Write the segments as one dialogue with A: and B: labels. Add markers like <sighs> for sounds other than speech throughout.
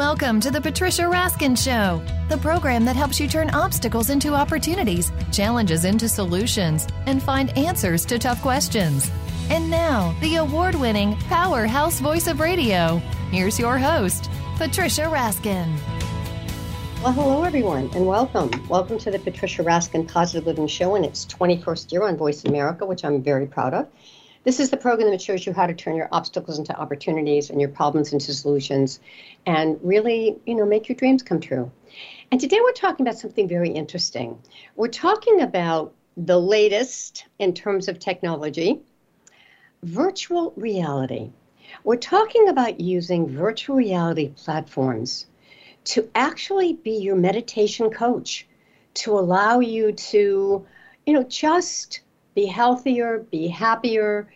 A: Welcome to the Patricia Raskin Show, the program that helps you turn obstacles into opportunities, challenges into solutions, and find answers to tough questions. And now, the award winning powerhouse voice of radio. Here's your host, Patricia Raskin.
B: Well, hello, everyone, and welcome. Welcome to the Patricia Raskin Positive Living Show in its 21st year on Voice America, which I'm very proud of. This is the program that shows you how to turn your obstacles into opportunities and your problems into solutions and really, you know, make your dreams come true. And today we're talking about something very interesting. We're talking about the latest in terms of technology, virtual reality. We're talking about using virtual reality platforms to actually be your meditation coach, to allow you to, you know, just be healthier, be happier,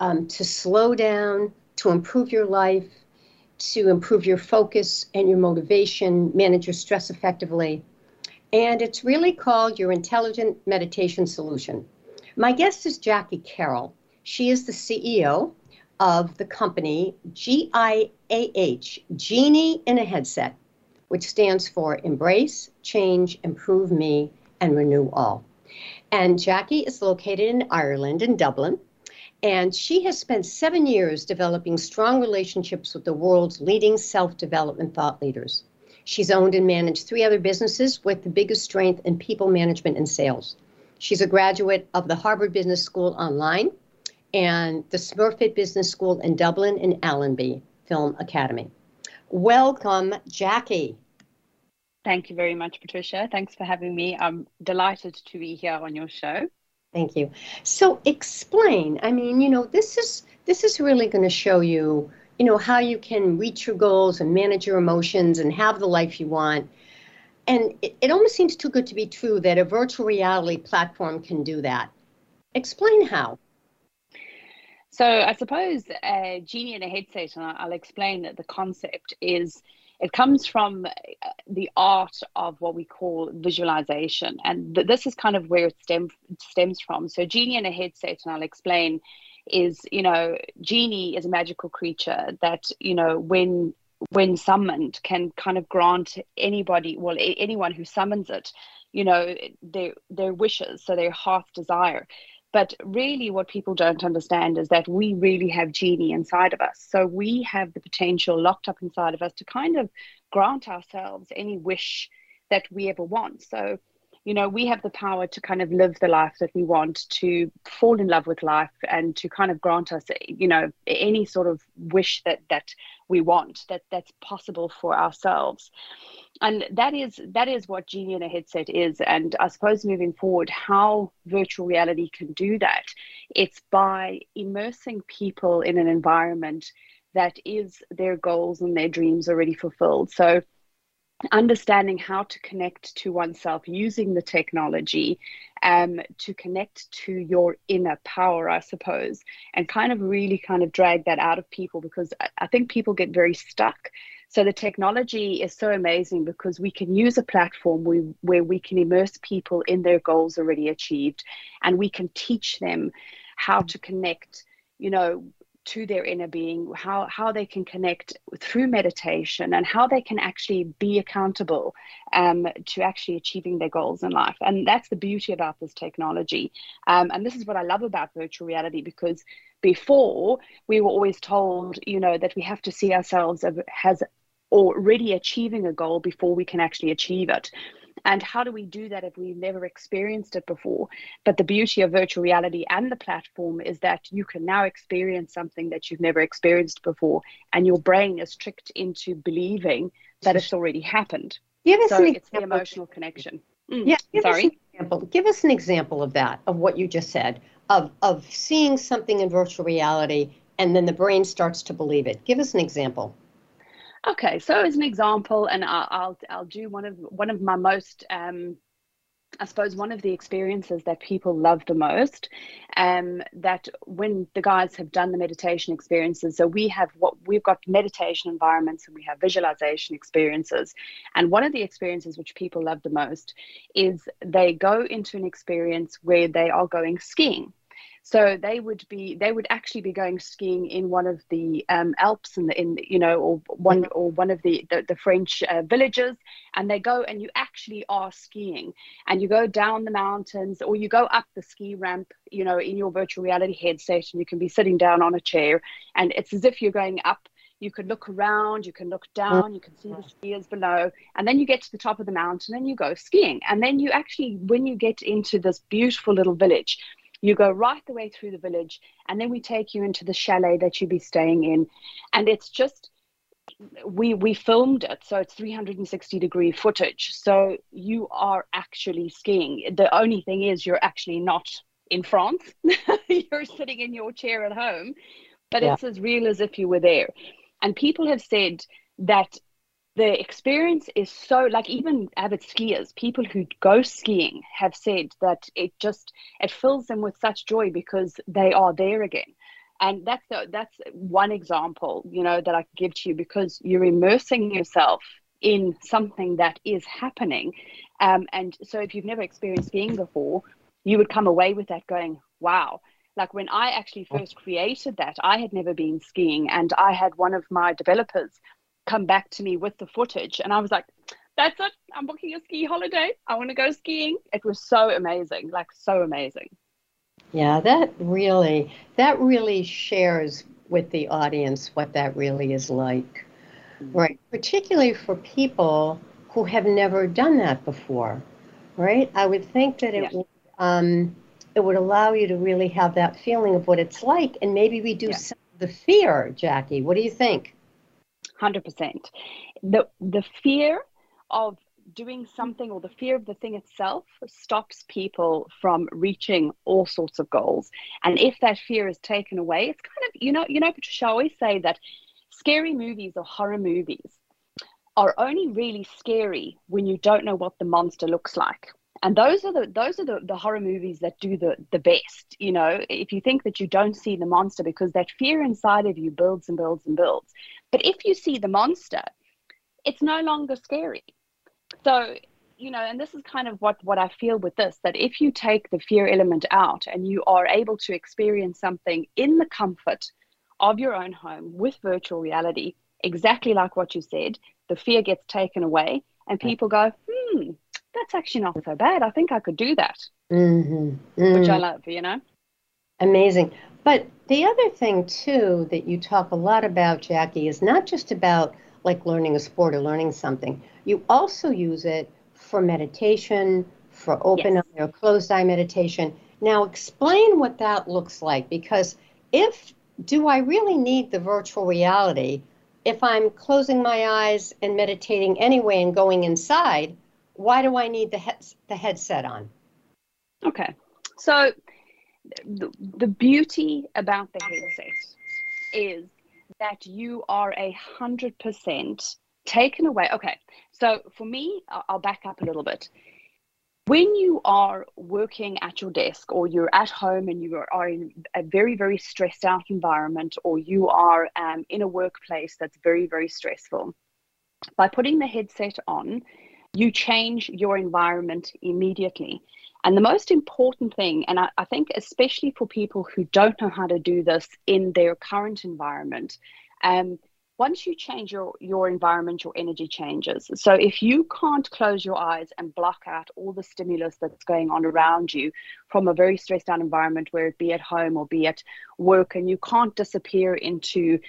B: um, to slow down, to improve your life, to improve your focus and your motivation, manage your stress effectively. And it's really called your Intelligent Meditation Solution. My guest is Jackie Carroll. She is the CEO of the company GIAH, Genie in a Headset, which stands for Embrace, Change, Improve Me, and Renew All. And Jackie is located in Ireland, in Dublin. And she has spent seven years developing strong relationships with the world's leading self development thought leaders. She's owned and managed three other businesses with the biggest strength in people management and sales. She's a graduate of the Harvard Business School online and the Smurfit Business School in Dublin and Allenby Film Academy. Welcome, Jackie.
C: Thank you very much, Patricia. Thanks for having me. I'm delighted to be here on your show.
B: Thank you. So explain. I mean, you know, this is this is really going to show you, you know, how you can reach your goals and manage your emotions and have the life you want. And it, it almost seems too good to be true that a virtual reality platform can do that. Explain how.
C: So I suppose a genie in a headset, and I'll explain that the concept is it comes from uh, the art of what we call visualization. And th- this is kind of where it stem, stems from. So, Genie in a headset, and I'll explain, is, you know, Genie is a magical creature that, you know, when when summoned can kind of grant anybody well anyone who summons it you know their their wishes so their heart's desire but really, what people don't understand is that we really have genie inside of us. So we have the potential locked up inside of us to kind of grant ourselves any wish that we ever want. So you know we have the power to kind of live the life that we want to fall in love with life and to kind of grant us you know any sort of wish that that we want that that's possible for ourselves. And that is that is what genie in a headset is. And i suppose moving forward how virtual reality can do that it's by immersing people in an environment that is their goals and their dreams already fulfilled. So understanding how to connect to oneself using the technology um, to connect to your inner power, I suppose, and kind of really kind of drag that out of people because I think people get very stuck. So the technology is so amazing because we can use a platform we, where we can immerse people in their goals already achieved and we can teach them how to connect you know to their inner being, how, how they can connect through meditation, and how they can actually be accountable um, to actually achieving their goals in life. And that's the beauty about this technology. Um, and this is what I love about virtual reality because before we were always told, you know, that we have to see ourselves as already achieving a goal before we can actually achieve it. And how do we do that if we've never experienced it before? But the beauty of virtual reality and the platform is that you can now experience something that you've never experienced before, and your brain is tricked into believing that it's already happened.
B: Give us
C: so
B: an
C: it's
B: example.
C: the emotional connection.
B: Mm, yeah, give
C: sorry.
B: Us an example. Give us an example of that, of what you just said, of of seeing something in virtual reality, and then the brain starts to believe it. Give us an example.
C: Okay, so as an example, and I'll I'll, do one of one of my most um, I suppose one of the experiences that people love the most, um, that when the guys have done the meditation experiences, so we have what we've got meditation environments and we have visualization experiences. And one of the experiences which people love the most is they go into an experience where they are going skiing. So they would be they would actually be going skiing in one of the um, Alps in in you know or one or one of the the, the French uh, villages, and they go and you actually are skiing. And you go down the mountains or you go up the ski ramp you know in your virtual reality headset and you can be sitting down on a chair. And it's as if you're going up. You could look around, you can look down, you can see the skiers below, and then you get to the top of the mountain and you go skiing. And then you actually, when you get into this beautiful little village, you go right the way through the village, and then we take you into the chalet that you'd be staying in. And it's just, we we filmed it so it's 360 degree footage so you are actually skiing the only thing is you're actually not in france <laughs> you're sitting in your chair at home but yeah. it's as real as if you were there and people have said that the experience is so like even avid skiers people who go skiing have said that it just it fills them with such joy because they are there again. And that's the, that's one example you know that i can give to you because you're immersing yourself in something that is happening. Um, and so if you've never experienced skiing before you would come away with that going wow. Like when I actually oh. first created that, I had never been skiing, and I had one of my developers come back to me with the footage, and I was like, "That's it! I'm booking a ski holiday. I want to go skiing." It was so amazing, like so amazing.
B: Yeah, that really that really shares with the audience what that really is like, mm-hmm. right? Particularly for people who have never done that before, right? I would think that it yeah. would. Um, it would allow you to really have that feeling of what it's like and maybe reduce yeah. some of the fear, Jackie. What do you think?
C: 100%. The, the fear of doing something or the fear of the thing itself stops people from reaching all sorts of goals. And if that fear is taken away, it's kind of, you know, you know, Patricia, I always say that scary movies or horror movies are only really scary when you don't know what the monster looks like and those are the those are the, the horror movies that do the the best you know if you think that you don't see the monster because that fear inside of you builds and builds and builds but if you see the monster it's no longer scary so you know and this is kind of what what i feel with this that if you take the fear element out and you are able to experience something in the comfort of your own home with virtual reality exactly like what you said the fear gets taken away and people go hmm that's actually not so bad. I think I could do that. Mm-hmm. Mm-hmm. Which I love, you know?
B: Amazing. But the other thing, too, that you talk a lot about, Jackie, is not just about like learning a sport or learning something. You also use it for meditation, for open yes. eye or closed eye meditation. Now, explain what that looks like because if do I really need the virtual reality if I'm closing my eyes and meditating anyway and going inside? why do I need the he- the headset on?
C: Okay, so the, beauty about the headset is that you are a hundred percent taken away. Okay, so for me, I'll back up a little bit. When you are working at your desk or you're at home and you are in a very, very stressed out environment or you are um, in a workplace that's very, very stressful, by putting the headset on, you change your environment immediately. And the most important thing, and I, I, think especially for people who don't know how to do this in their current environment, um, once you change your, your environment, your energy changes. So if you can't close your eyes and block out all the stimulus that's going on around you from a very stressed out environment, where it be at home or be at work, and you can't disappear into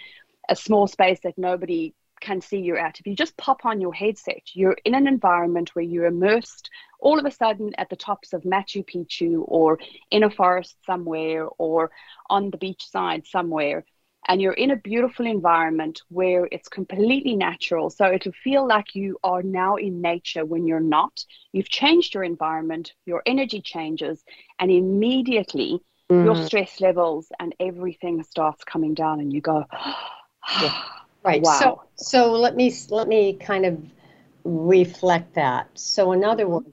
C: a small space that nobody can see you're at. If you just pop on your headset, you're in an environment where you're immersed all of a sudden at the tops of Machu Picchu or in a forest somewhere or on the beach side somewhere. And you're in a beautiful environment where it's completely natural. So it'll feel like you are now in nature when you're not. You've changed your environment, your energy changes, and immediately mm. your stress levels and everything starts coming down, and you go, <gasps>
B: yeah. <sighs> <sighs> <sighs> Right. Wow. So so let me let me kind of reflect that. So in other words,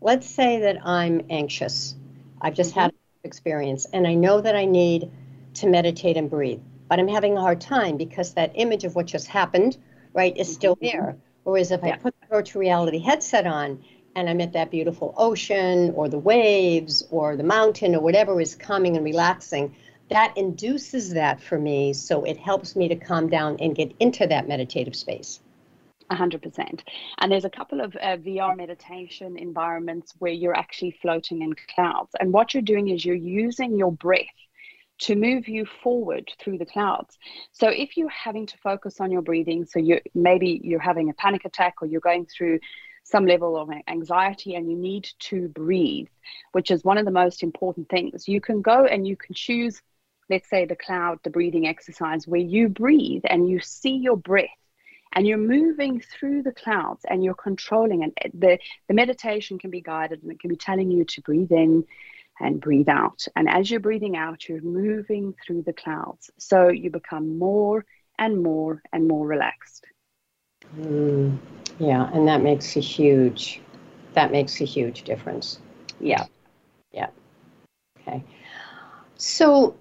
B: let's say that I'm anxious. I've just mm-hmm. had experience and I know that I need to meditate and breathe, but I'm having a hard time because that image of what just happened, right, is still mm-hmm. there. Whereas if yeah. I put the virtual reality headset on, and I'm at that beautiful ocean or the waves or the mountain or whatever is coming and relaxing, that induces that for me. So it helps me to calm down and get into that meditative space.
C: 100%. And there's a couple of uh, VR meditation environments where you're actually floating in clouds. And what you're doing is you're using your breath to move you forward through the clouds. So if you're having to focus on your breathing, so you maybe you're having a panic attack or you're going through some level of anxiety and you need to breathe, which is one of the most important things. You can go and you can choose, let's say, the cloud, the breathing exercise, where you breathe and you see your breath and you're moving through the clouds and you're controlling and the, the meditation can be guided and it can be telling you to breathe in and breathe out. And as you're breathing out, you're moving through the clouds. So you become more and more and more relaxed.
B: Mm, yeah, and that makes a huge that makes a huge difference.
C: Yeah.
B: Yeah. Okay. So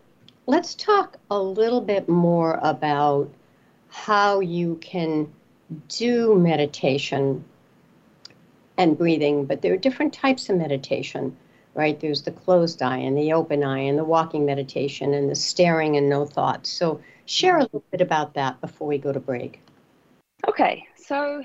B: let's talk a little bit more about how you can do meditation and breathing, but there are different types of meditation, right? There's the closed eye and the open eye and the walking meditation and the staring and no thoughts. So share a mm-hmm. little bit about that before we go to break.
C: Okay, so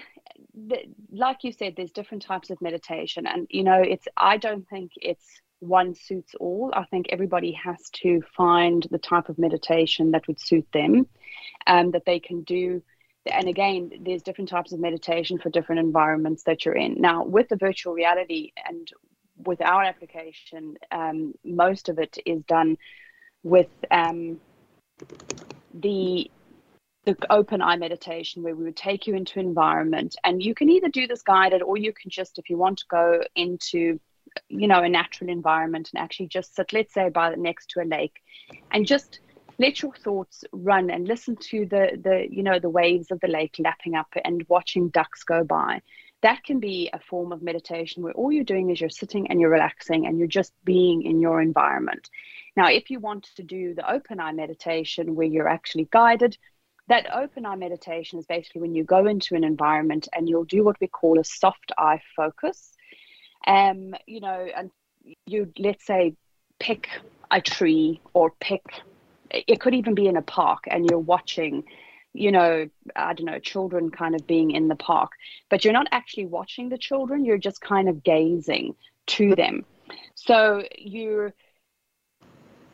C: the, like you said, there's different types of meditation, and you know, it's I don't think it's one suits all. I think everybody has to find the type of meditation that would suit them, um, that they can do. And again, there's different types of meditation for different environments that you're in. Now, with the virtual reality and with our application, um, most of it is done with um, the the open eye meditation where we would take you into an environment and you can either do this guided or you can just if you want to go into you know a natural environment and actually just sit let's say by next to a lake and just let your thoughts run and listen to the the you know the waves of the lake lapping up and watching ducks go by that can be a form of meditation where all you're doing is you're sitting and you're relaxing and you're just being in your environment now if you want to do the open eye meditation where you're actually guided that open eye meditation is basically when you go into an environment and you'll do what we call a soft eye focus. Um, you know, and you let's say pick a tree or pick it could even be in a park and you're watching you know i don't know children kind of being in the park but you're not actually watching the children you're just kind of gazing to them. So you're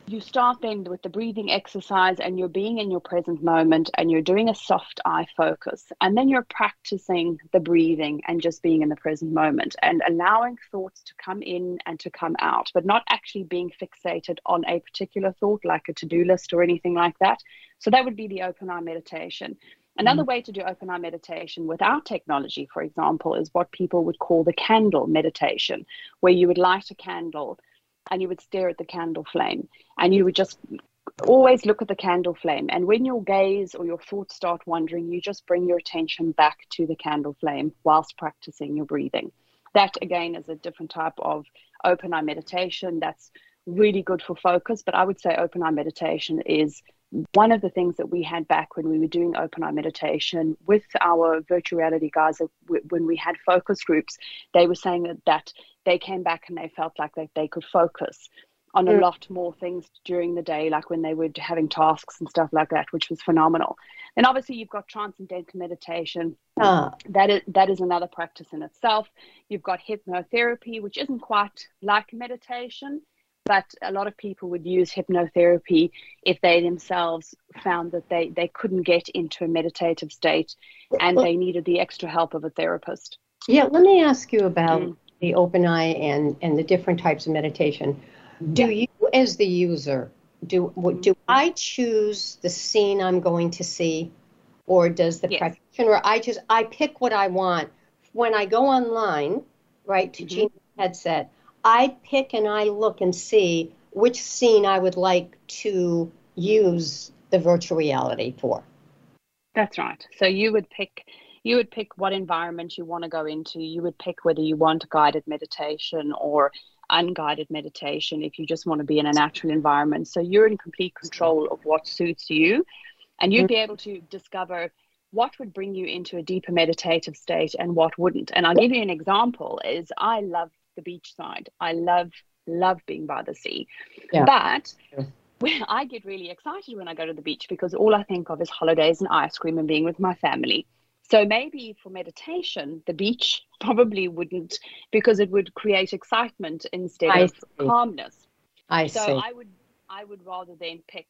C: you start then with the breathing exercise and you're being in your present moment and you're doing a soft eye focus. And then you're practicing the breathing and just being in the present moment and allowing thoughts to come in and to come out but not actually being fixated on a particular thought like a to-do list or anything like that. So that would be the open eye meditation. Another mm. way to do open eye meditation without technology, for example, is what people would call the candle meditation, where you would light a candle and you would stare at the candle flame and you would just always look at the candle flame. And when your gaze or your thoughts start wandering you just bring your attention back to the candle flame whilst practicing your breathing. That again is a different type of open eye meditation that's really good for focus but i would say open eye meditation is one of the things that we had back when we were doing open eye meditation with our virtual reality guys when we had focus groups. They were saying that, they came back and they felt like they, they could focus on a mm. lot more things during the day, like when they were having tasks and stuff like that, which was phenomenal. And obviously, you've got transcendental meditation. Ah. That is that is another practice in itself. You've got hypnotherapy, which isn't quite like meditation, but a lot of people would use hypnotherapy if they themselves found that they they couldn't get into a meditative state and they needed the extra help of a therapist.
B: Yeah, let me ask you about. Mm the open eye and and the different types of meditation. Do you as the user do do i choose the scene i'm going to see? Or does the yes. practitioner i just i pick what i want. When i go online right to mm-hmm. Headset i pick and i look and see which scene i would like to use the virtual reality for.
C: That's right. So you would pick you would pick what environment you want to go into. You would pick whether you want guided meditation or unguided meditation if you just want to be in a natural environment. So you're in complete control of what suits you. And you'd mm. be able to discover what would bring you into a deeper meditative state and what wouldn't. And I'll give you an example is I love the beach side. I love love being by the sea. Yeah. But when I get really excited when I go to the beach because all I think of is holidays and ice cream and being with my family. So maybe for meditation, the beach probably wouldn't because it would create excitement instead I of see. calmness.
B: I see.
C: so
B: see.
C: I would I would rather then pick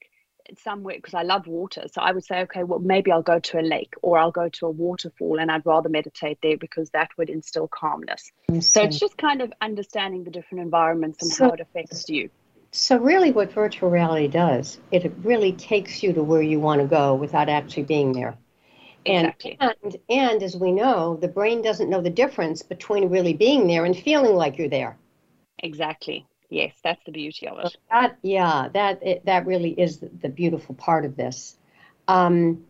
C: somewhere because I love water. So I would say, okay, well, maybe I'll go to a lake or I'll go to a waterfall and I'd rather meditate there because that would instill calmness. So it's just kind of understanding the different environments and so, how it affects you.
B: So really what virtual reality does, it really takes you to where you want to go without actually being there.
C: Exactly.
B: And, and, and as we know, the brain doesn't know the difference between really being there and feeling like you're there.
C: Exactly. Yes, that's the beauty of it.
B: That yeah, that it, that really is the, the beautiful part of this. Um,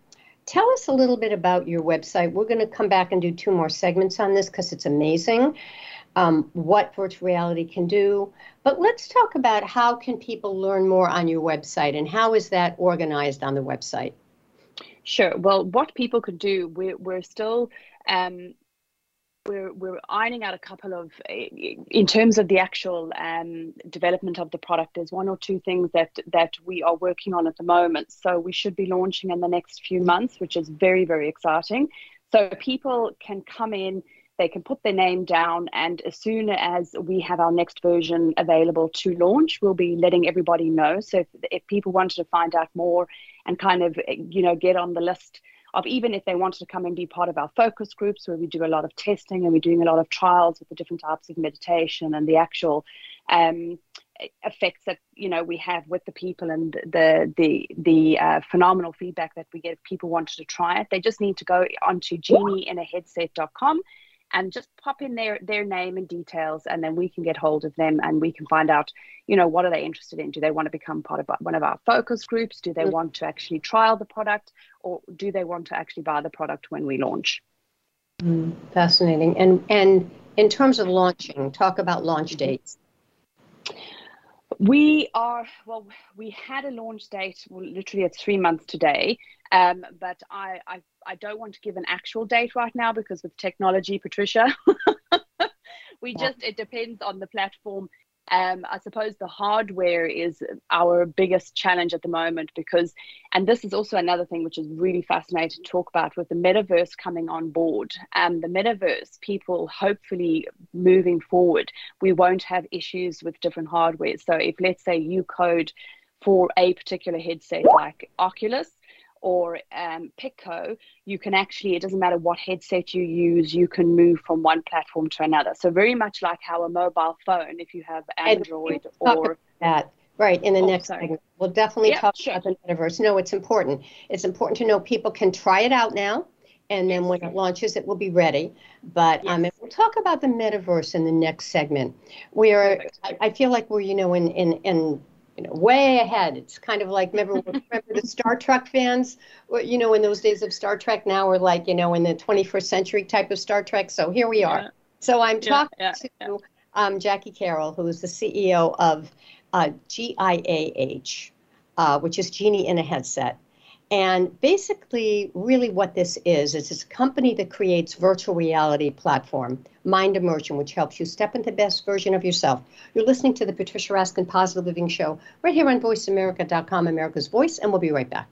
B: tell us a little bit about your website. We're going to come back and do two more segments on this because it's amazing um, what virtual reality can do. But let's talk about how can people learn more on your website and how is that organized on the website?
C: Sure. Well, what people could do, we're, we're still um, we're we're ironing out a couple of in terms of the actual um, development of the product there's one or two things that that we are working on at the moment so we should be launching in the next few months which is very very exciting so people can come in they can put their name down and as soon as we have our next version available to launch we'll be letting everybody know. So if, if people wanted to find out more and kind of you know get on the list of even if they wanted to come and be part of our focus groups where we do a lot of testing and we're doing a lot of trials with the different types of meditation and the actual um, effects that you know we have with the people and the the the uh, phenomenal feedback that we get if people wanted to try it they just need to go onto genieinaheadset.com and just pop in their their name and details and then we can get hold of them and we can find out you know what are they interested in? Do they want to become part of one of our focus groups? Do they mm-hmm. want to actually trial the product or do they want to actually buy the product when we launch?
B: Mm, fascinating. And and in terms of launching talk about launch mm-hmm. dates
C: we are well. We had a launch date. Well, literally, it's three months today. Um, but I, I I don't want to give an actual date right now because with technology, Patricia, <laughs> we yeah. just it depends on the platform um, I suppose the hardware is our biggest challenge at the moment because, and this is also another thing which is really fascinating to talk about with the metaverse coming on board. Um, the metaverse, people hopefully moving forward, we won't have issues with different hardware. So if let's say you code for a particular headset like Oculus, or um, Pico, you can actually, it doesn't matter what headset you use, you can move from one platform to another. So, very much like how a mobile phone, if you have Android or.
B: That. Right, in the oh, next sorry. segment. We'll definitely yeah, talk sure. about the metaverse. No, it's important. It's important to know people can try it out now, and then when it launches, it will be ready. But yes. um, we'll talk about the metaverse in the next segment. We are, I, I, feel like we're, you know, in in in you know, way ahead. It's kind of like remember <laughs> remember the Star Trek fans, you know, in those days of Star Trek. Now we're like you know in the 21st century type of Star Trek. So here we are. Yeah. So I'm talking yeah, yeah, to um, Jackie Carroll, who is the CEO of uh, GIAH, uh, which is Genie in a Headset. And basically, really what this is, is it's a company that creates virtual reality platform, Mind Immersion, which helps you step into the best version of yourself. You're listening to the Patricia Raskin Positive Living Show right here on VoiceAmerica.com, America's Voice, and we'll be right back.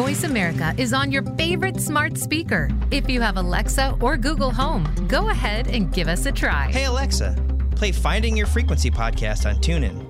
A: Voice America is on your favorite smart speaker. If you have Alexa or Google Home, go ahead and give us a try.
D: Hey, Alexa, play Finding Your Frequency podcast on TuneIn.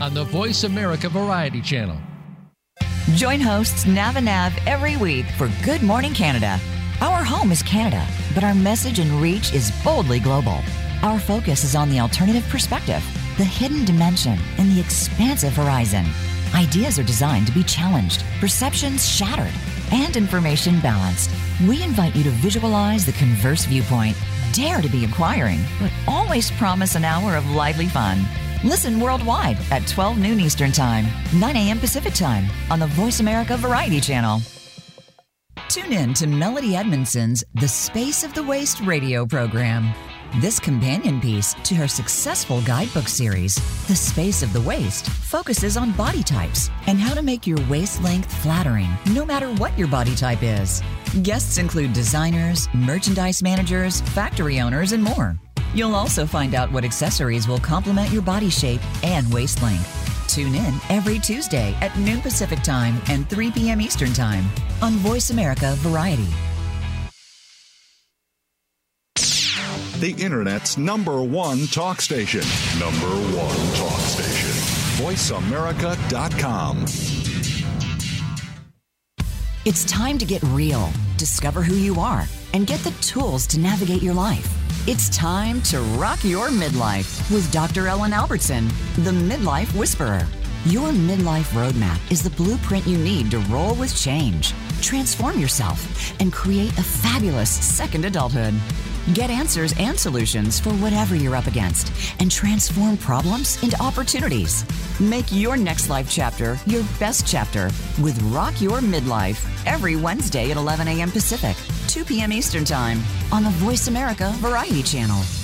E: on the Voice America Variety Channel.
F: Join hosts Nav and Nav every week for Good Morning Canada. Our home is Canada, but our message and reach is boldly global. Our focus is on the alternative perspective, the hidden dimension, and the expansive horizon. Ideas are designed to be challenged, perceptions shattered, and information balanced. We invite you to visualize the converse viewpoint, dare to be inquiring, but always promise an hour of lively fun. Listen worldwide at 12 noon Eastern Time, 9 a.m. Pacific Time on the Voice America Variety Channel. Tune in to Melody Edmondson's The Space of the Waist radio program. This companion piece to her successful guidebook series, The Space of the Waist, focuses on body types and how to make your waist length flattering no matter what your body type is. Guests include designers, merchandise managers, factory owners, and more. You'll also find out what accessories will complement your body shape and waist length. Tune in every Tuesday at noon Pacific Time and 3 p.m. Eastern Time on Voice America Variety.
G: The Internet's number one talk station. Number one talk station. VoiceAmerica.com.
F: It's time to get real, discover who you are, and get the tools to navigate your life. It's time to rock your midlife with Dr. Ellen Albertson, the Midlife Whisperer. Your midlife roadmap is the blueprint you need to roll with change, transform yourself, and create a fabulous second adulthood. Get answers and solutions for whatever you're up against and transform problems into opportunities. Make your next life chapter your best chapter with Rock Your Midlife every Wednesday at 11 a.m. Pacific, 2 p.m. Eastern Time on the Voice America Variety Channel.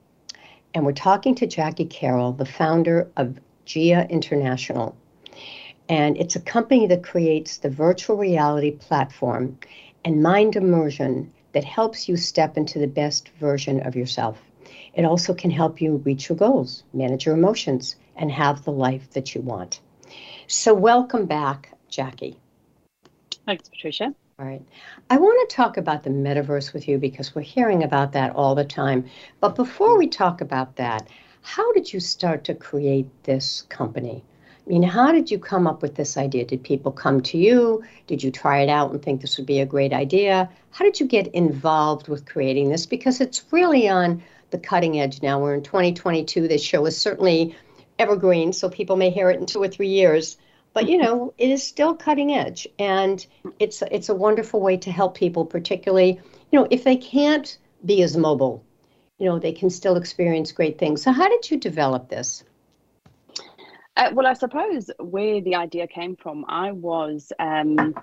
B: And we're talking to Jackie Carroll, the founder of GIA International. And it's a company that creates the virtual reality platform and mind immersion that helps you step into the best version of yourself. It also can help you reach your goals, manage your emotions, and have the life that you want. So, welcome back, Jackie.
C: Thanks, Patricia.
B: All right. I want to talk about the metaverse with you because we're hearing about that all the time. But before we talk about that, how did you start to create this company? I mean, how did you come up with this idea? Did people come to you? Did you try it out and think this would be a great idea? How did you get involved with creating this? Because it's really on the cutting edge now. We're in 2022. This show is certainly evergreen, so people may hear it in two or three years but you know it is still cutting edge and it's it's a wonderful way to help people particularly you know if they can't be as mobile you know they can still experience great things. So how did you develop this?
C: Uh, well i suppose where the idea came from i was um,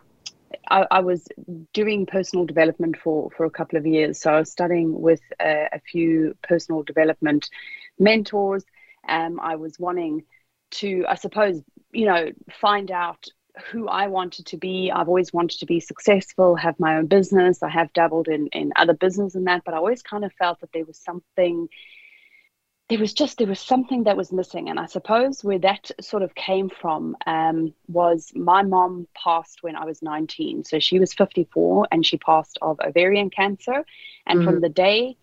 C: I, I, was doing personal development for for a couple of years. So i was studying with a, a few personal development mentors. Um, i was wanting to i suppose you know, find out who I wanted to be. I've always wanted to be successful, have my own business. I have dabbled in, in other business and that, but I always kind of felt that there was something, there was just, there was something that was missing. And I suppose where that sort of came from um, was my mom passed when I was 19. So she was 54 and she passed of ovarian cancer. And mm-hmm. from the day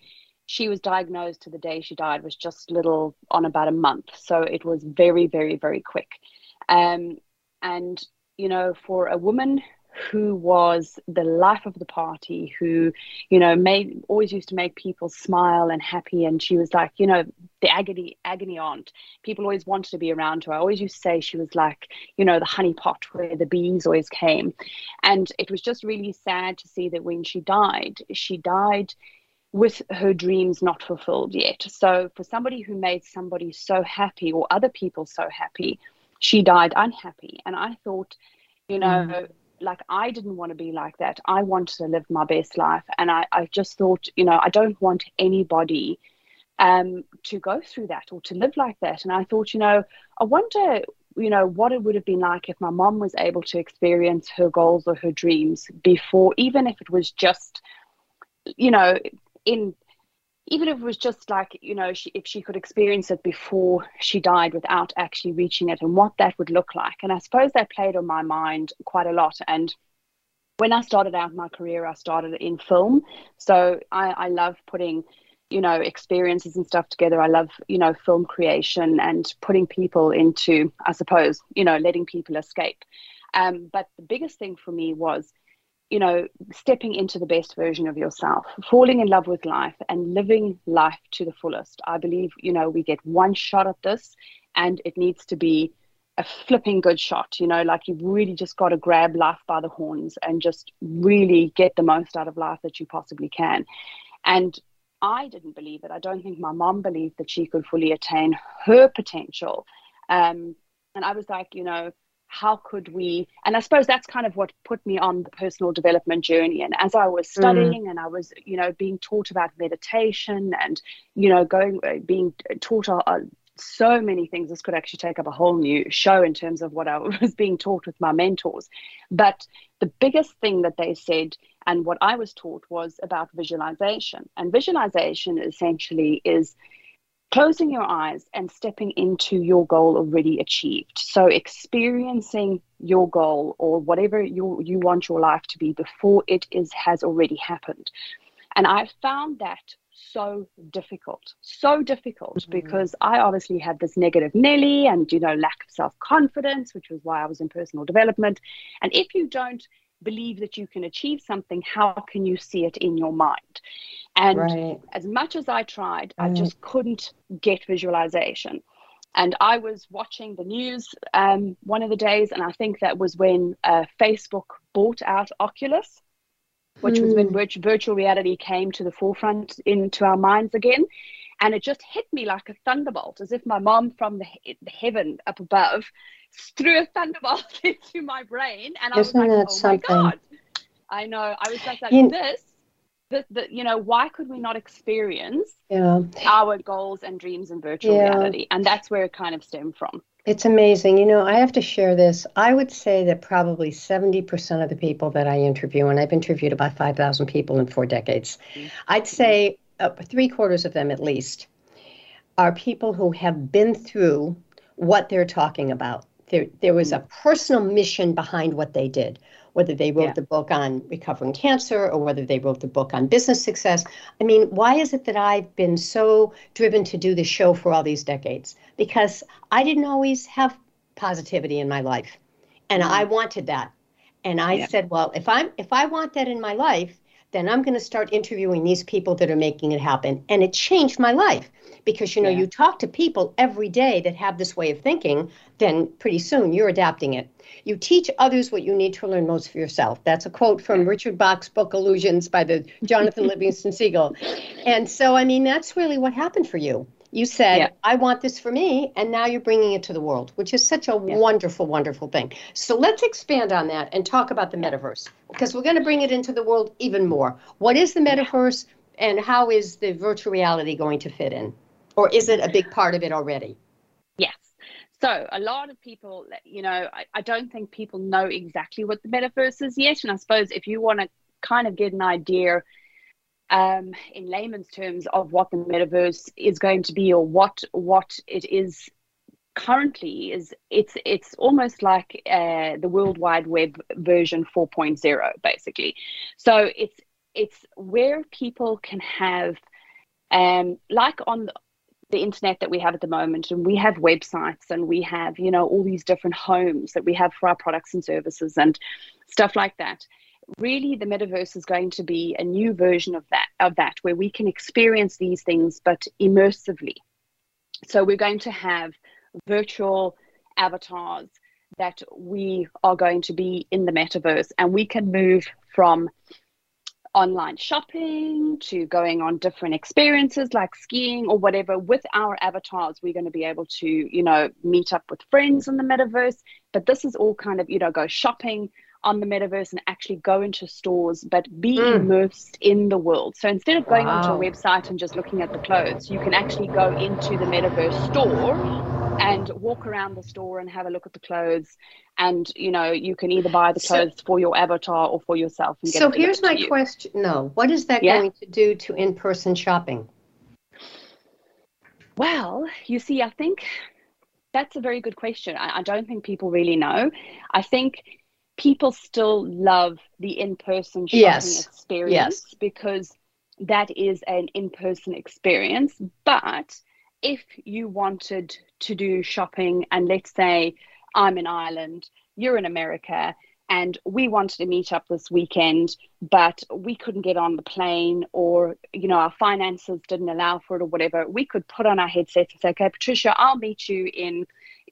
C: she was diagnosed to the day she died was just little on about a month. So it was very, very, very quick. Um, and, you know, for a woman who was the life of the party, who, you know, made always used to make people smile and happy. And she was like, you know, the agony, agony aunt. People always wanted to be around her. I always used to say she was like, you know, the honey pot where the bees always came. And it was just really sad to see that when she died, she died with her dreams not fulfilled yet. So for somebody who made somebody so happy or other people so happy, she died unhappy. And I thought, you know, mm. like I didn't want to be like that. I wanted to live my best life. And I, I just thought, you know, I don't want anybody um, to go through that or to live like that. And I thought, you know, I wonder, you know, what it would have been like if my mom was able to experience her goals or her dreams before, even if it was just, you know, in even if it was just like you know she, if she could experience it before she died without actually reaching it and what that would look like. And i suppose that played on my mind quite a lot. And when i started out my career i started in film. So i, I love putting you know experiences and stuff together. I love you know film creation and putting people into i suppose you know letting people escape. Um, but the biggest thing for me was you know, stepping into the best version of yourself, falling in love with life and living life to the fullest. I believe, you know, we get one shot at this and it needs to be a flipping good shot, you know, like you've really just got to grab life by the horns and just really get the most out of life that you possibly can. And I didn't believe it. I don't think my mom believed that she could fully attain her potential. Um, and I was like, you know, how could we and i suppose that's kind of what put me on the personal development journey and as i was mm. studying mm. and i was you know being taught about meditation and you know going uh, being taught uh, so many things this could actually take up a whole new show in terms of what i <laughs> was being taught with my mentors but the biggest thing that they said and what i was taught was about visualization and visualization essentially is closing your eyes and stepping into your goal already achieved. So experiencing your goal or whatever you you want your life to be before it is has already happened. And I found that so difficult, so difficult mm-hmm. because I obviously had this negative Nelly and you know lack of self confidence, which was why I was in personal development. And if you don't believe that you can achieve something, how can you see it in your mind? And right. as much as I tried, I just couldn't get visualization. And I was watching the news um, one of the days, and I think that was when uh, Facebook bought out Oculus, which mm. was when hmm. virtual reality came to the forefront into our minds again. And it just hit me like a thunderbolt, as if my mom from the, he- the heaven up above threw a thunderbolt <laughs> into my brain. And I Isn't was like, oh something? my God. I know. I was like, like you, this the, the you know why could we not experience yeah. our goals and dreams in virtual yeah. reality and that's where it kind of stemmed from
B: it's amazing you know i have to share this i would say that probably 70% of the people that i interview and i've interviewed about 5000 people in four decades mm-hmm. i'd say uh, three quarters of them at least are people who have been through what they're talking about there, there was a personal mission behind what they did whether they wrote yeah. the book on recovering cancer or whether they wrote the book on business success. I mean, why is it that I've been so driven to do this show for all these decades? Because I didn't always have positivity in my life, and mm-hmm. I wanted that. And I yeah. said, well, if I'm if I want that in my life, then I'm going to start interviewing these people that are making it happen. And it changed my life because you know yeah. you talk to people every day that have this way of thinking then pretty soon you're adapting it you teach others what you need to learn most for yourself. That's a quote from Richard Bach's book Illusions by the Jonathan <laughs> Livingston Seagull. And so, I mean, that's really what happened for you. You said, yeah. I want this for me, and now you're bringing it to the world, which is such a yeah. wonderful, wonderful thing. So let's expand on that and talk about the metaverse because we're going to bring it into the world even more. What is the metaverse, and how is the virtual reality going to fit in? Or is it a big part of it already?
C: Yes. So a lot of people, you know, I, I don't think people know exactly what the metaverse is yet. And I suppose if you want to kind of get an idea um, in layman's terms of what the metaverse is going to be or what what it is currently is it's it's almost like uh, the world wide web version 4.0 basically. So it's it's where people can have um like on the internet that we have at the moment and we have websites and we have you know all these different homes that we have for our products and services and stuff like that really the metaverse is going to be a new version of that of that where we can experience these things but immersively. So we're going to have virtual avatars that we are going to be in the metaverse and we can move from online shopping to going on different experiences like skiing or whatever. With our avatars we're going to be able to you know meet up with friends in the metaverse but this is all kind of you know go shopping on the metaverse and actually go into stores but be mm. immersed in the world so instead of going wow. onto a website and just looking at the clothes you can actually go into the metaverse store and walk around the store and have a look at the clothes and you know you can either buy the clothes so, for your avatar or for yourself
B: so here's my question no what is that yeah. going to do to in-person shopping
C: Well, you see, I think that's a very good question. I, I don't think people really know. I think people still love the in-person shopping
B: Yes.
C: experience
B: Yes.
C: because that is an in-person experience but if you wanted to do shopping and let's say i'm in ireland you're in america and we wanted to meet up this weekend but we couldn't get on the plane or you know our finances didn't allow for it or whatever we could put on our headsets and say okay patricia i'll meet you in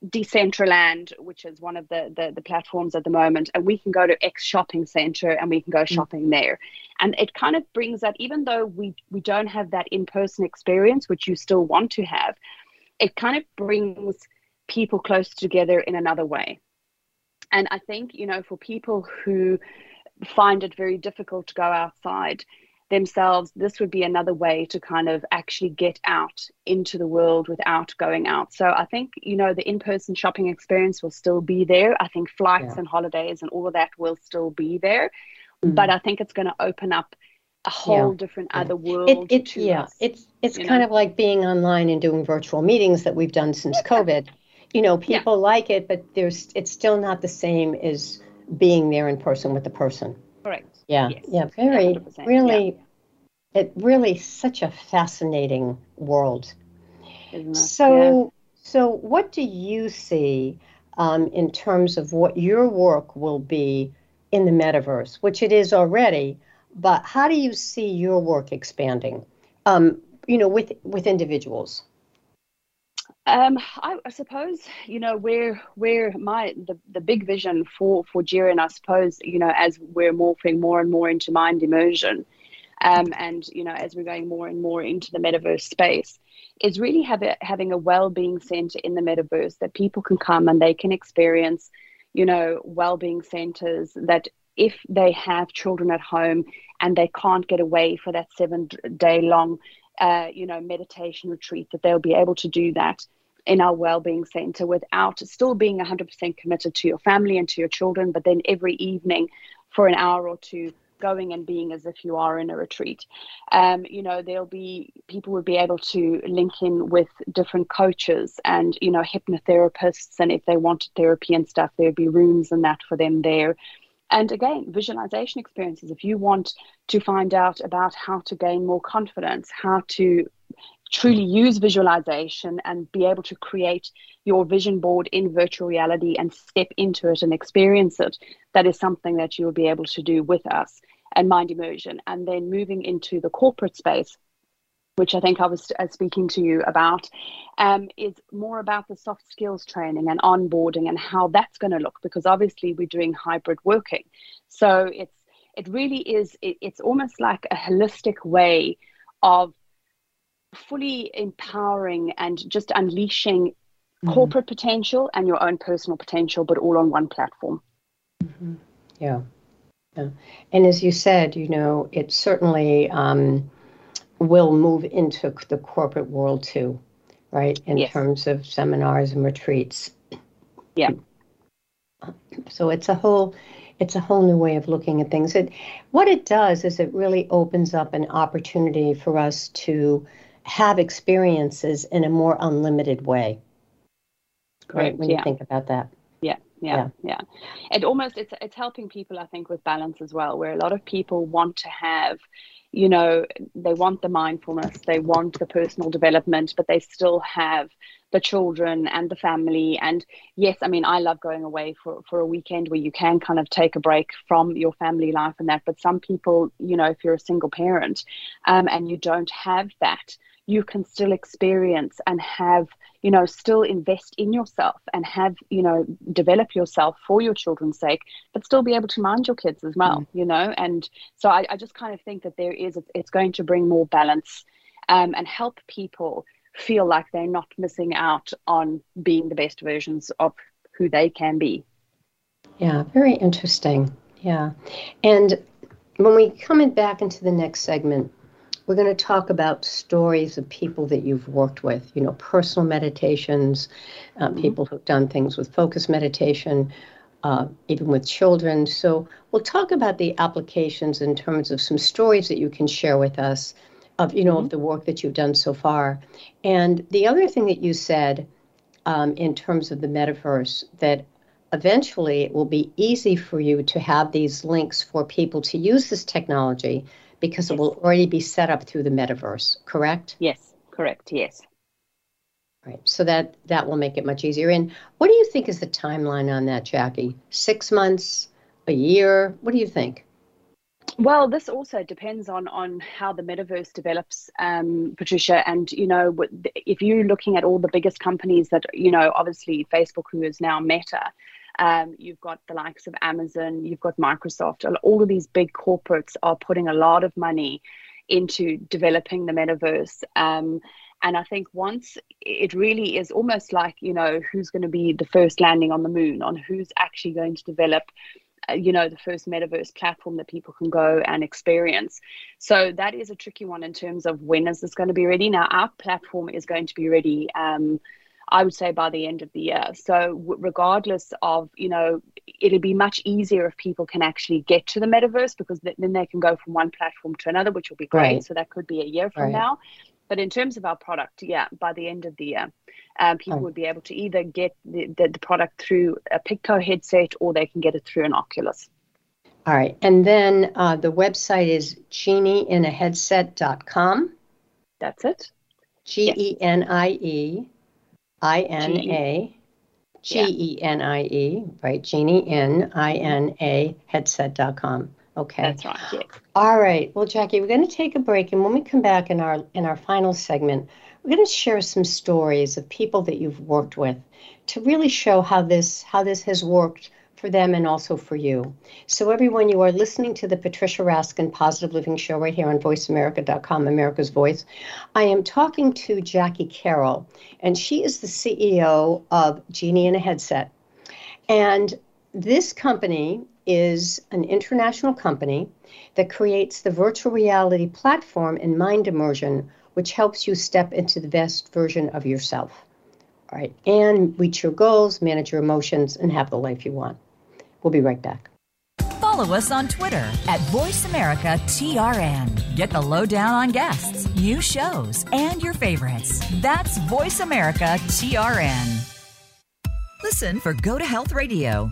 C: Decentraland, which is one of the, the the platforms at the moment, and we can go to X shopping center and we can go mm. shopping there. And it kind of brings that, even though we we don't have that in person experience, which you still want to have, it kind of brings people close together in another way. And I think you know for people who find it very difficult to go outside themselves, this would be another way to kind of actually get out into the world without going out. So I think, you know, the in person shopping experience will still be there. I think flights
B: Yeah.
C: and holidays and all of that will still be there.
B: Mhm.
C: But I think it's going to open up a whole
B: Yeah.
C: different
B: Yeah.
C: other world
B: it
C: to
B: yeah,
C: us.
B: it's it's kind
C: know?
B: of like being online and doing virtual meetings that we've done since COVID. You know, people like it, but there's it's still not the same as being there in person with the person.
C: Correct.
B: Yeah,
C: Yes.
B: yeah, very,
C: 100%,
B: really, it really such a fascinating world.
C: Isn't it?
B: So, so what do you see um, in terms of what your work will be in the metaverse, which it is already, but how do you see your work expanding? Um, you know, with with individuals.
C: Um, I, I suppose you know where where my the, the big vision for for GIAH, and I suppose you know as we're morphing more and more into mind immersion, um, and you know as we're going more and more into the metaverse space, is really have a, having a well-being center in the metaverse that people can come and they can experience, you know, well-being centers that if they have children at home and they can't get away for that seven day long you know, meditation retreat, that they'll be able to do that in our well-being center without still being 100% committed to your family and to your children, but then every evening for an hour or two going and being as if you are in a retreat. Um, you know, there'll be people would be able to link in with different coaches and, you know, hypnotherapists. And if they wanted therapy and stuff, there'd be rooms and that for them there. And again, visualization experiences. If you want to find out about how to gain more confidence, how to truly use visualization and be able to create your vision board in virtual reality and step into it and experience it, that is something that you will be able to do with us and mind immersion. And then moving into the corporate space, which I think I was uh, speaking to you about, um, is more about the soft skills training and onboarding and how that's going to look because obviously we're doing hybrid working. So it's it really is it, it's almost like a holistic way of fully empowering and just unleashing corporate potential and your own personal potential, but all on one platform.
B: Yeah. yeah. And as you said, you know, it certainly um, will move into the corporate world too, right? In
C: Yes.
B: terms of seminars and retreats.
C: Yeah.
B: So it's a whole it's a whole new way of looking at things. It what it does is it really opens up an opportunity for us to have experiences in a more unlimited way. Right,
C: Correct,
B: when you think about that.
C: Yeah, yeah, yeah. It almost it's it's helping people, I think, with balance as well, where a lot of people want to have, you know, they want the mindfulness, they want the personal development, but they still have the children and the family. And yes, I mean, I love going away for, for a weekend where you can kind of take a break from your family life and that. But some people, you know, if you're a single parent um, and you don't have that, you can still experience and have you know still invest in yourself and have you know develop yourself for your children's sake but still be able to mind your kids as well you know and so I, I just kind of think that there is it's going to bring more balance um, and help people feel like they're not missing out on being the best versions of who they can be
B: Yeah, very interesting. Yeah. And when we come in back into the next segment, we're going to talk about stories of people that you've worked with, you know, personal meditations, uh, people who've done things with focus meditation, uh, even with children. So we'll talk about the applications in terms of some stories that you can share with us of you know mm-hmm. of the work that you've done so far. And the other thing that you said um, in terms of the metaverse that eventually it will be easy for you to have these links for people to use this technology because yes. it will already be set up through the metaverse. Correct?
C: Yes. Correct. Yes.
B: Right. So that that will make it much easier. And what do you think is the timeline on that, Jackie? Six months, a year? What do you think?
C: Well, this also depends on on how the metaverse develops, um, Patricia. And you know, if you're looking at all the biggest companies that you know, obviously Facebook, who is now Meta, um, you've got the likes of Amazon, you've got Microsoft. All of these big corporates are putting a lot of money into developing the metaverse. Um, and I think once it really is almost like, you know, who's going to be the first landing on the moon, on who's actually going to develop, you know, the first metaverse platform that people can go and experience. So that is a tricky one in terms of when is this going to be ready. Now, our platform is going to be ready. Um, I would say by the end of the year. So regardless of, you know, it'll be much easier if people can actually get to the metaverse because then they can go from one platform to another, which will be great. Right. So that could be a year from right. now. But in terms of our product, yeah, by the end of the year, um, people oh. would be able to either get the, the, the, product through a Pico headset or they can get it through an Oculus.
B: All right. And then uh, the website is genieinaheadset.com.
C: That's it.
B: G E N I E I N A G E N I E, right? Genie N I N A headset.com. Okay.
C: That's right. Yeah.
B: All right. Well, Jackie, we're going to take a break, and when we come back in our in our final segment, we're going to share some stories of people that you've worked with to really show how this how this has worked for them and also for you. So, everyone, you are listening to the Patricia Raskin Positive Living Show right here on VoiceAmerica.com, America's Voice. I am talking to Jackie Carroll, and she is the CEO of Genie in a Headset. And this company is an international company that creates the virtual reality platform and mind immersion, which helps you step into the best version of yourself. All right, and reach your goals, manage your emotions, and have the life you want. We'll be right back.
F: Follow us on Twitter at VoiceAmericaTRN. Get the lowdown on guests, new shows, and your favorites. That's VoiceAmericaTRN. Listen for Go to Health Radio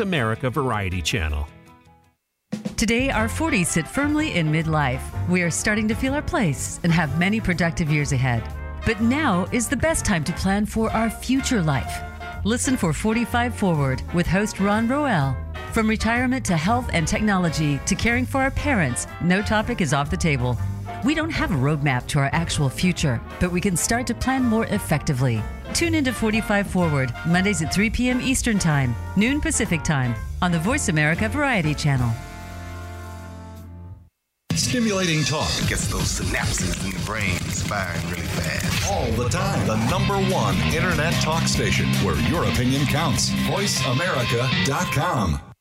H: America Variety Channel.
I: Today, our 40s sit firmly in midlife. We are starting to feel our place and have many productive years ahead. But now is the best time to plan for our future life. Listen for 45 Forward with host Ron Roel from retirement to health and technology to caring for our parents, no topic is off the table. We don't have a roadmap to our actual future, but we can start to plan more effectively. Tune into 45 Forward, Mondays at 3 p.m. Eastern Time, noon Pacific Time, on the Voice America Variety Channel.
G: Stimulating talk.
J: It gets those synapses in the brain firing really fast.
G: All the time. The number one internet talk station where your opinion counts. VoiceAmerica.com.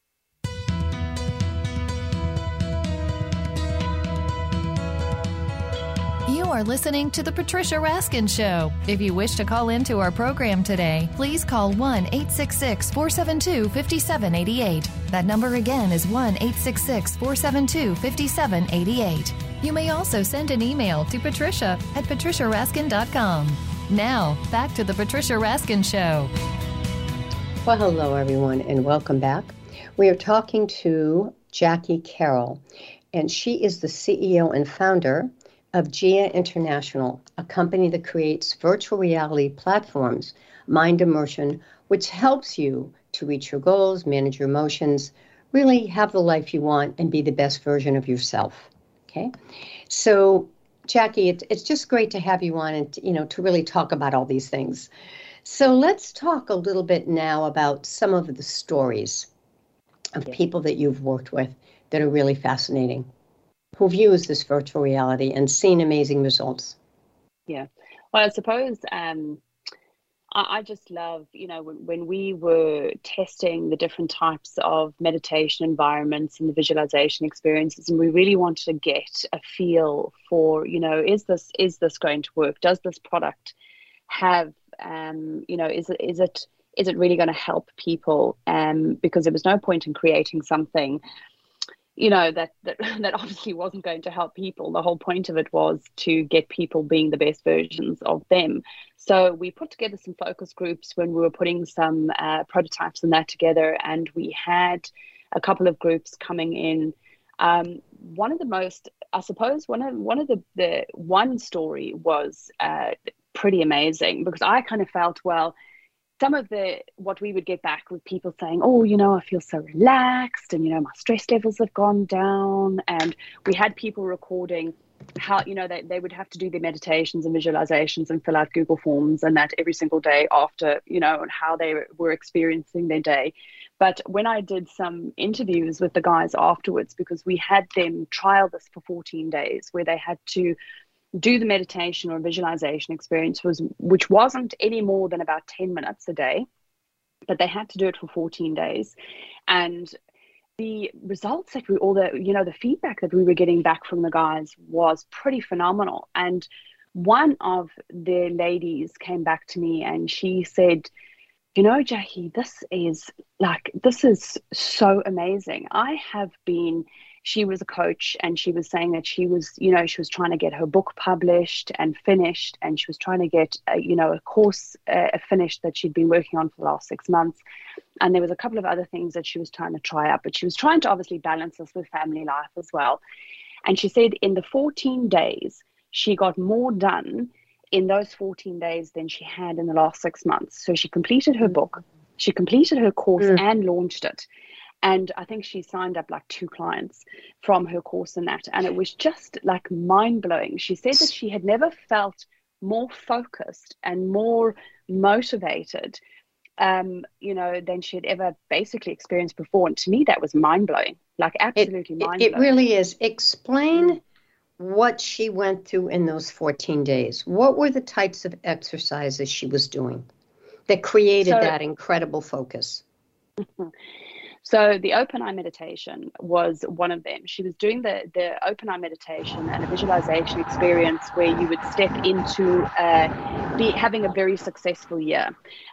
A: You are listening to The Patricia Raskin Show. If you wish to call into our program today, please call 1 866 472 5788. That number again is 1 866 472 5788. You may also send an email to patricia at patriciaraskin.com. Now, back to The Patricia Raskin Show.
B: Well, hello, everyone, and welcome back. We are talking to Jackie Carroll and she is the CEO and founder of GIAH International, a company that creates virtual reality platforms, mind immersion, which helps you to reach your goals, manage your emotions, really have the life you want, and be the best version of yourself. Okay, so Jackie, it's, it's just great to have you on and you know to really talk about all these things. So let's talk a little bit now about some of the stories of people that you've worked with that are really fascinating, who've used this virtual reality and seen amazing results.
C: Yeah. Well, I suppose um, I, I, just love, you know, when, when we were testing the different types of meditation environments and the visualization experiences, and we really wanted to get a feel for, you know, is this is this going to work? Does this product have, um, you know, is it is it is it really going to help people? Um, because there was no point in creating something you know that, that <laughs> that obviously wasn't going to help people. The whole point of it was to get people being the best versions of them. So we put together some focus groups when we were putting some uh, prototypes and that together and we had a couple of groups coming in. Um, one of the most i suppose one of one of the the one story was uh, pretty amazing because i kind of felt well some of the what we would get back with people saying oh you know i feel so relaxed and you know my stress levels have gone down. And we had people recording how you know they, they would have to do their meditations and visualizations and fill out google forms and that every single day after you know and how they were experiencing their day. But when i did some interviews with the guys afterwards because we had them trial this for 14 days where they had to do the meditation or visualization experience was which wasn't any more than about 10 minutes a day but they had to do it for 14 days. And the results that we all the you know the feedback that we were getting back from the guys was pretty phenomenal. And one of the ladies came back to me and she said you know jackie this is like this is so amazing. I have been she was a coach and she was saying that she was you know she was trying to get her book published and finished and she was trying to get a, you know a course uh, finished that she'd been working on for the last six months. And there was a couple of other things that she was trying to try out but she was trying to obviously balance this with family life as well. And she said in the 14 days she got more done in those 14 days than she had in the last six months. So she completed her book she completed her course mm. and launched it and i think she signed up like two clients from her course in that and it was just like mind-blowing she said that she had never felt more focused and more motivated um, you know, than she had ever basically experienced before. And to me, that was mind blowing, like absolutely mind blowing.
B: It really is. Explain what she went through in those 14 days. What were the types of exercises she was doing that created so, that incredible focus? <laughs>
C: So the open eye meditation was one of them. She was doing the the open eye meditation and a visualization experience where you would step into uh, be having a very successful year,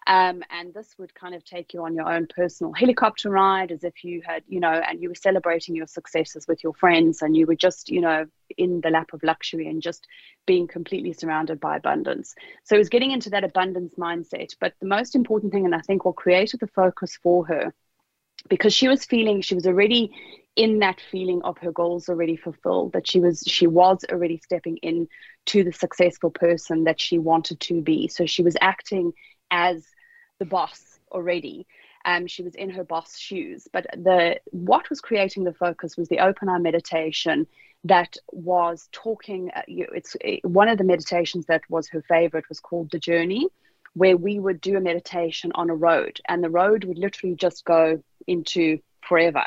C: um, and this would kind of take you on your own personal helicopter ride as if you had you know, and you were celebrating your successes with your friends, and you were just you know in the lap of luxury and just being completely surrounded by abundance. So it was getting into that abundance mindset. But the most important thing, and I think what created the focus for her because she was feeling she was already in that feeling of her goals already fulfilled that she was she was already stepping in to the successful person that she wanted to be. So she was acting as the boss already. Um, she was in her boss shoes. But the what was creating the focus was the open eye meditation that was talking uh, it's one of the meditations that was her favorite was called the journey where we would do a meditation on a road and the road would literally just go into forever.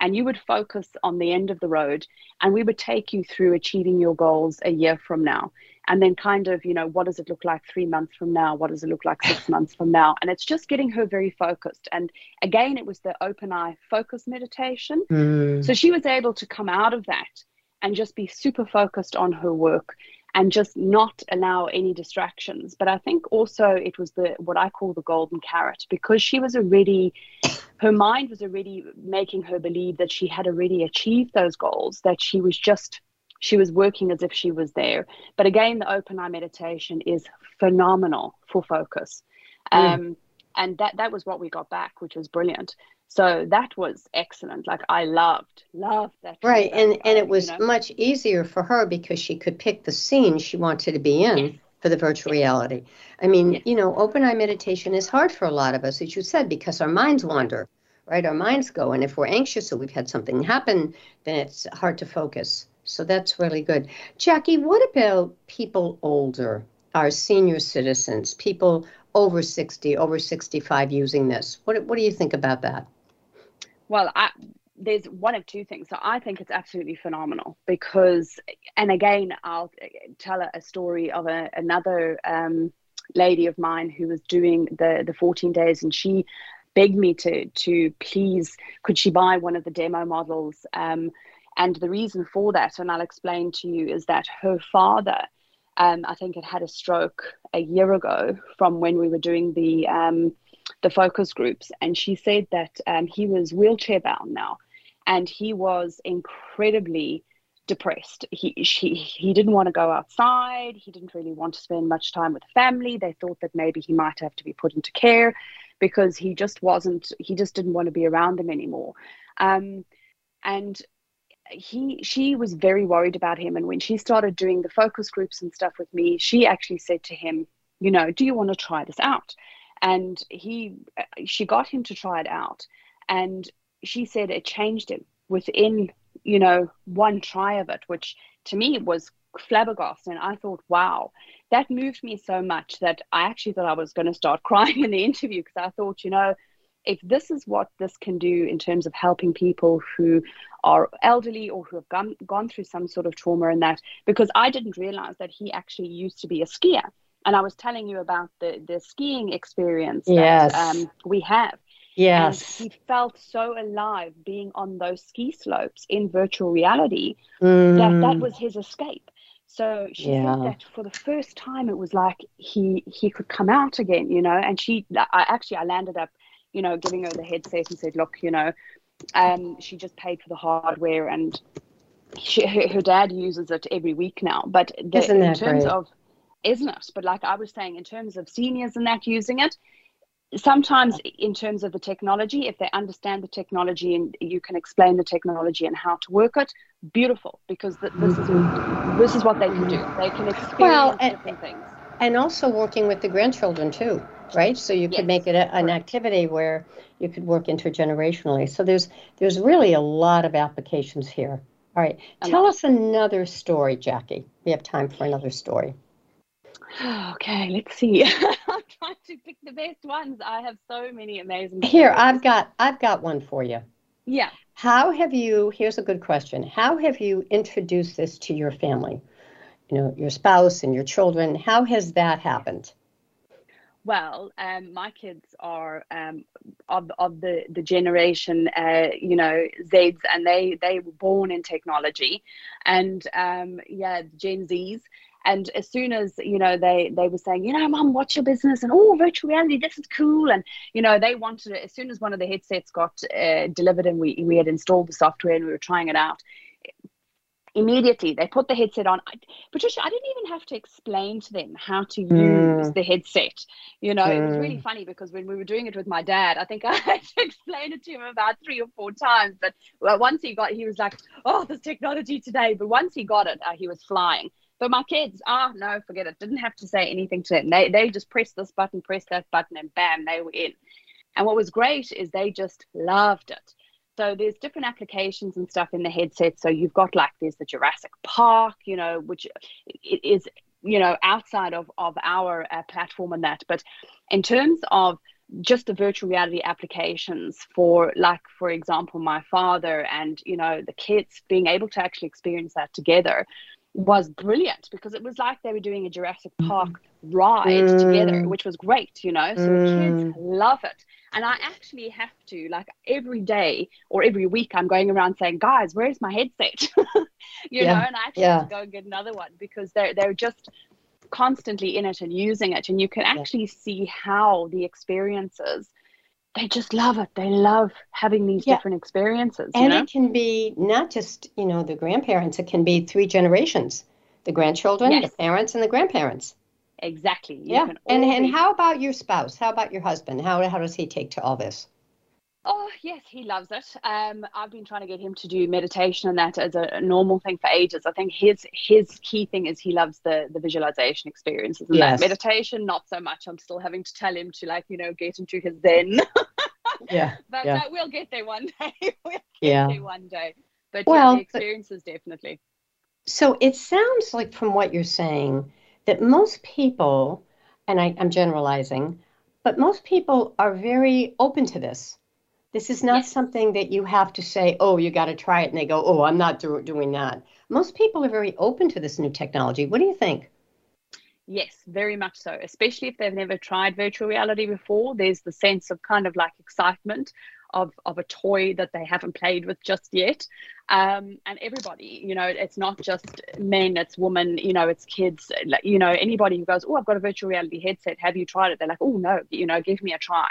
C: And you would focus on the end of the road and we would take you through achieving your goals a year from now. And then, kind of, you know, what does it look like three months from now? What does it look like six <sighs> months from now? And it's just getting her very focused. And again, it was the open eye focus meditation. Mm. So she was able to come out of that and just be super focused on her work and just not allow any distractions. But I think also it was the what I call the golden carrot because she was already her mind was already making her believe that she had already achieved those goals, that she was just she was working as if she was there. But again, the open eye meditation is phenomenal for focus. Mm. Um, and that that was what we got back which was brilliant so that was excellent. Like i loved loved that
B: right and and it was
C: you know.
B: much easier for her because she could pick the scene she wanted to be in
C: Yes.
B: for the virtual reality. I mean
C: Yes.
B: you know open eye meditation is hard for a lot of us as you said because our minds wander right? Our minds go and if we're anxious or we've had something happen then it's hard to focus. So that's really good. Jackie what about people older our senior citizens people over 60 over 65 using this? What, what do you think about that
C: Well, I, there's one of two things. So I think it's absolutely phenomenal because, and again, I'll tell a, story of a, another um, lady of mine who was doing the the 14 days, and she begged me to to please could she buy one of the demo models. Um, and the reason for that, and I'll explain to you, is that her father. Um, I think had had a stroke a year ago from when we were doing the um, the focus groups, and she said that um, he was wheelchair bound now, and he was incredibly depressed. He she he didn't want to go outside. He didn't really want to spend much time with family. They thought that maybe he might have to be put into care because he just wasn't. He just didn't want to be around them anymore. Um, and he she was very worried about him and when she started doing the focus groups and stuff with me she actually said to him you know do you want to try this out and he uh, she got him to try it out. And she said it changed him within you know one try of it which to me was flabbergasted. And i thought wow that moved me so much that i actually thought i was going to start <laughs> crying in the interview because i thought you know if this is what this can do in terms of helping people who are elderly or who have gone, gone through some sort of trauma and that because i didn't realize that he actually used to be a skier and i was telling you about the the skiing experience
B: Yes.
C: um, we have
B: yes
C: and he felt so alive being on those ski slopes in virtual reality that
B: Mm.
C: that was his escape so she
B: Yeah.
C: said that for the first time it was like he he could come out again you know and she i actually i landed up you know giving her the headset and said look you know um she just paid for the hardware and she, her, her dad uses it every week now but the, in terms
B: great?
C: of isn't it? But like i was saying in terms of seniors and that using it sometimes in terms of the technology if they understand the technology and you can explain the technology and how to work it beautiful because th- this is this is what they can do. They can experience
B: Well, and-
C: different things.
B: and also working with the grandchildren too right? So you could
C: Yes,
B: make it a, an activity where you could work intergenerationally. So there's there's really a lot of applications here. All right. Tell us another story jackie. We have time for another story
C: okay let's see. <laughs> I'm trying to pick the best ones. I have so many amazing
B: here
C: stories.
B: i've got i've got one for you.
C: Yeah.
B: How have you here's a good question. How have you introduced this to your family? You know your spouse and your children how has that happened?
C: Well, um, my kids are um, of of the the generation, uh, you know, Zs, and they they were born in technology, and um, yeah, Gen Zs. And as soon as you know, they they were saying, you know, Mom, what's your business? And oh, virtual reality, this is cool. And you know, they wanted it as soon as one of the headsets got uh, delivered, and we we had installed the software and we were trying it out immediately they put the headset on I, patricia i didn't even have to explain to them how to use
B: Mm.
C: the headset you know it was really
B: Mm.
C: funny because when we were doing it with my dad i think <laughs> i had to explain it to him about three or four times but once he got he was like oh this technology today but once he got it uh, he was flying but my kids ah no forget it didn't have to say anything to them they, they just pressed this button pressed that button and bam they were in and what was great is they just loved it so there's different applications and stuff in the headset. So you've got like there's the Jurassic Park, you know, which is you know outside of of our uh, platform and that. But in terms of just the virtual reality applications for like for example my father and you know the kids being able to actually experience that together was brilliant because it was like they were doing a Jurassic Park ride together
B: Mm.
C: which was great you know? So the kids love it. And I actually have to like every day or every week I'm going around saying guys where's my headset? <laughs> You
B: Yeah,
C: know? And I actually
B: yeah.
C: have to go and get another one because they're they're just constantly in it and using it. And you can actually see how the experiences they just love it they love having these
B: Yeah.
C: different experiences you
B: and
C: know
B: it can be not just you know the grandparents it can be three generations the grandchildren
C: Yes.
B: the parents and the grandparents
C: Exactly. You
B: yeah. And and how about your spouse? How about your husband? How how does he take to all this?
C: Oh yes, he loves it. Um, I've been trying to get him to do meditation and that as a normal thing for ages. I think his his key thing is he loves the the visualization experiences and
B: Yes.
C: that meditation not so much. I'm still having to tell him to like you know get into his zen.
B: Yeah. <laughs>
C: but
B: yeah.
C: uh, we'll get there one day. <laughs> we'll get
B: Yeah.
C: there one day. But
B: Well,
C: yeah, the
B: but-
C: experiences definitely.
B: So it sounds like from what you're saying that most people, and I, I'm generalizing, but most people are very open to this. This is not
C: Yes.
B: something that you have to say, oh, you got to try it, and they go, oh, I'm not do- doing that. Most people are very open to this new technology. What do you think?
C: Yes, very much so. Especially if they've never tried virtual reality before, there's the sense of kind of like excitement of of a toy that they haven't played with just yet. Um, and everybody, you know, it's not just men, it's women, you know, it's kids, you know, anybody who goes, oh, I've got a virtual reality headset. Have you tried it? They're like, oh no, you know, give me a try.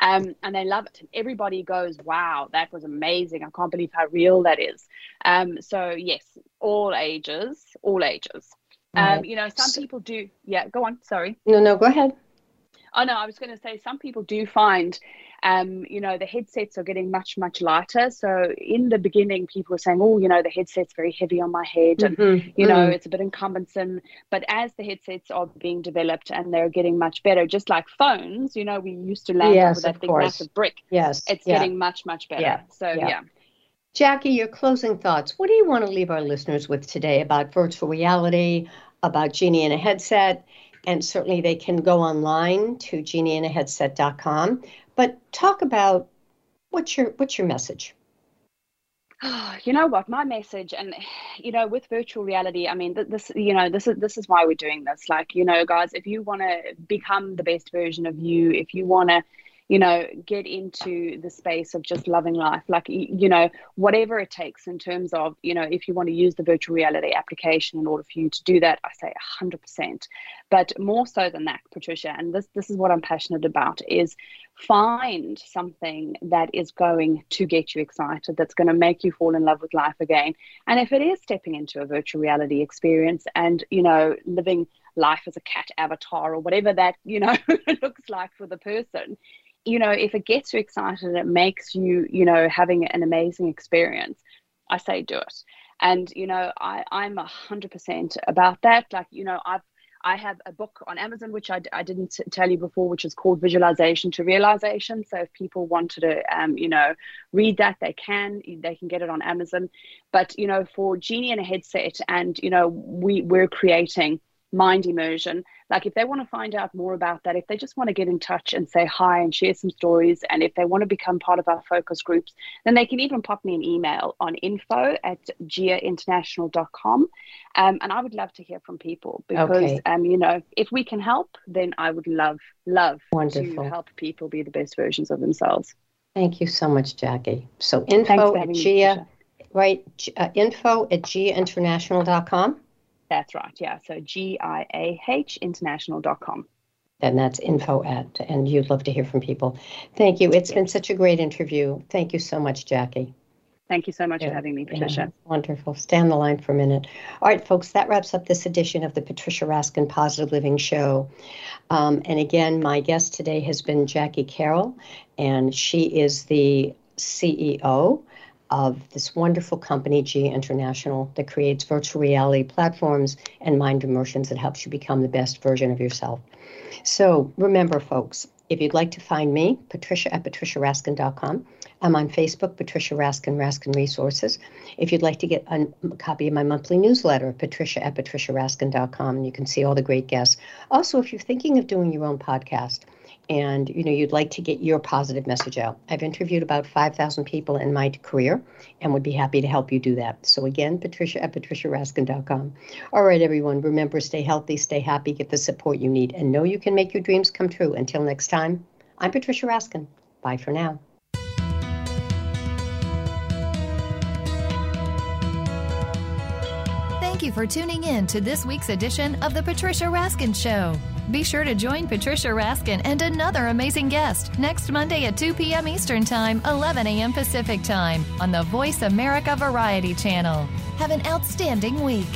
C: Um, and they love it. And everybody goes, wow, that was amazing. I can't believe how real that is. Um, so yes, all ages, all ages. Um,
B: Right.
C: you know, some people do. Yeah, go on. Sorry.
B: No, no, go ahead.
C: Oh no, I was going to say some people do find, um, you know, the headsets are getting much much lighter. So in the beginning, people were saying, oh, you know, the headset's very heavy on my head, and
B: Mhm,
C: you know,
B: mhm.
C: it's a bit encumbersome. But as the headsets are being developed and they're getting much better, just like phones, you know, we used to land
B: Yes,
C: with that big massive brick.
B: Yes.
C: It's
B: yeah.
C: getting much much better.
B: Yeah,
C: So
B: yeah.
C: yeah.
B: Jackie, your closing thoughts. What do you want to leave our listeners with today about virtual reality, about Genie in a Headset? And certainly they can go online to genieinaheadset.com. But talk about what's your what's your message? <sighs>
C: you know what my message and you know with virtual reality i mean this you know this is this is why we're doing this like you know guys if you want to become the best version of you if you want to you know get into the space of just loving life. Like you know whatever it takes in terms of you know if you want to use the virtual reality application in order for you to do that i say 100% but more so than that patricia and this this is what i'm passionate about is find something that is going to get you excited that's going to make you fall in love with life again. And if it is stepping into a virtual reality experience and you know living life as a cat avatar or whatever that you know <laughs> looks like for the person you know if it gets you excited it makes you you know having an amazing experience i say do it and you know i i'm a hundred percent about that like you know i've I have a book on Amazon, which I, I didn't tell you before, which is called Visualization to Realization. So if people wanted to, um, you know, read that, they can. They can get it on Amazon. But you know, for Genie in a headset, and you know, we we're creating mind immersion. Like if they want to find out more about that, if they just want to get in touch and say hi and share some stories, and if they want to become part of our focus groups, then they can even pop me an email on info at giahinternational.com. Um, and I would love to hear from people because,
B: Okay.
C: um, you know, if we can help, then I would love, love
B: Wonderful.
C: to help people be the best versions of themselves.
B: Thank you so much, Jackie. So info at
C: me,
B: Gia, right? Uh, info at giahinternational.com.
C: That's right. Yeah. So G I A H international.com.
B: Then that's info at, and you'd love to hear from people. Thank you. It's been such a great interview. Thank you so much, Jackie.
C: Thank you so much
B: Yeah,
C: for having me,
B: yeah,
C: Patricia.
B: wonderful. Stay on the line for a minute. All right, folks, that wraps up this edition of the Patricia Raskin Positive Living Show. Um, and again, my guest today has been Jackie Carroll, and she is the CEO of this wonderful company, G International, that creates virtual reality platforms and mind immersions that helps you become the best version of yourself. So remember, folks, if you'd like to find me, Patricia at patriciaraskin.com. I'm on Facebook, Patricia Raskin, Raskin Resources. If you'd like to get a, copy of my monthly newsletter, Patricia at patriciaraskin.com, and you can see all the great guests. Also, if you're thinking of doing your own podcast, and you know you'd like to get your positive message out. I've interviewed about 5000 people in my career and would be happy to help you do that. So again patricia at patriciaraskin.com all right everyone remember stay healthy stay happy get the support you need and know you can make your dreams come true. Until next time i'm patricia raskin. Bye for now.
A: Thank you for tuning in to this week's edition of The Patricia Raskin Show. Be sure to join Patricia Raskin and another amazing guest next Monday at 2 p.m. Eastern Time, 11 a.m. Pacific Time on the Voice America Variety Channel. Have an outstanding week.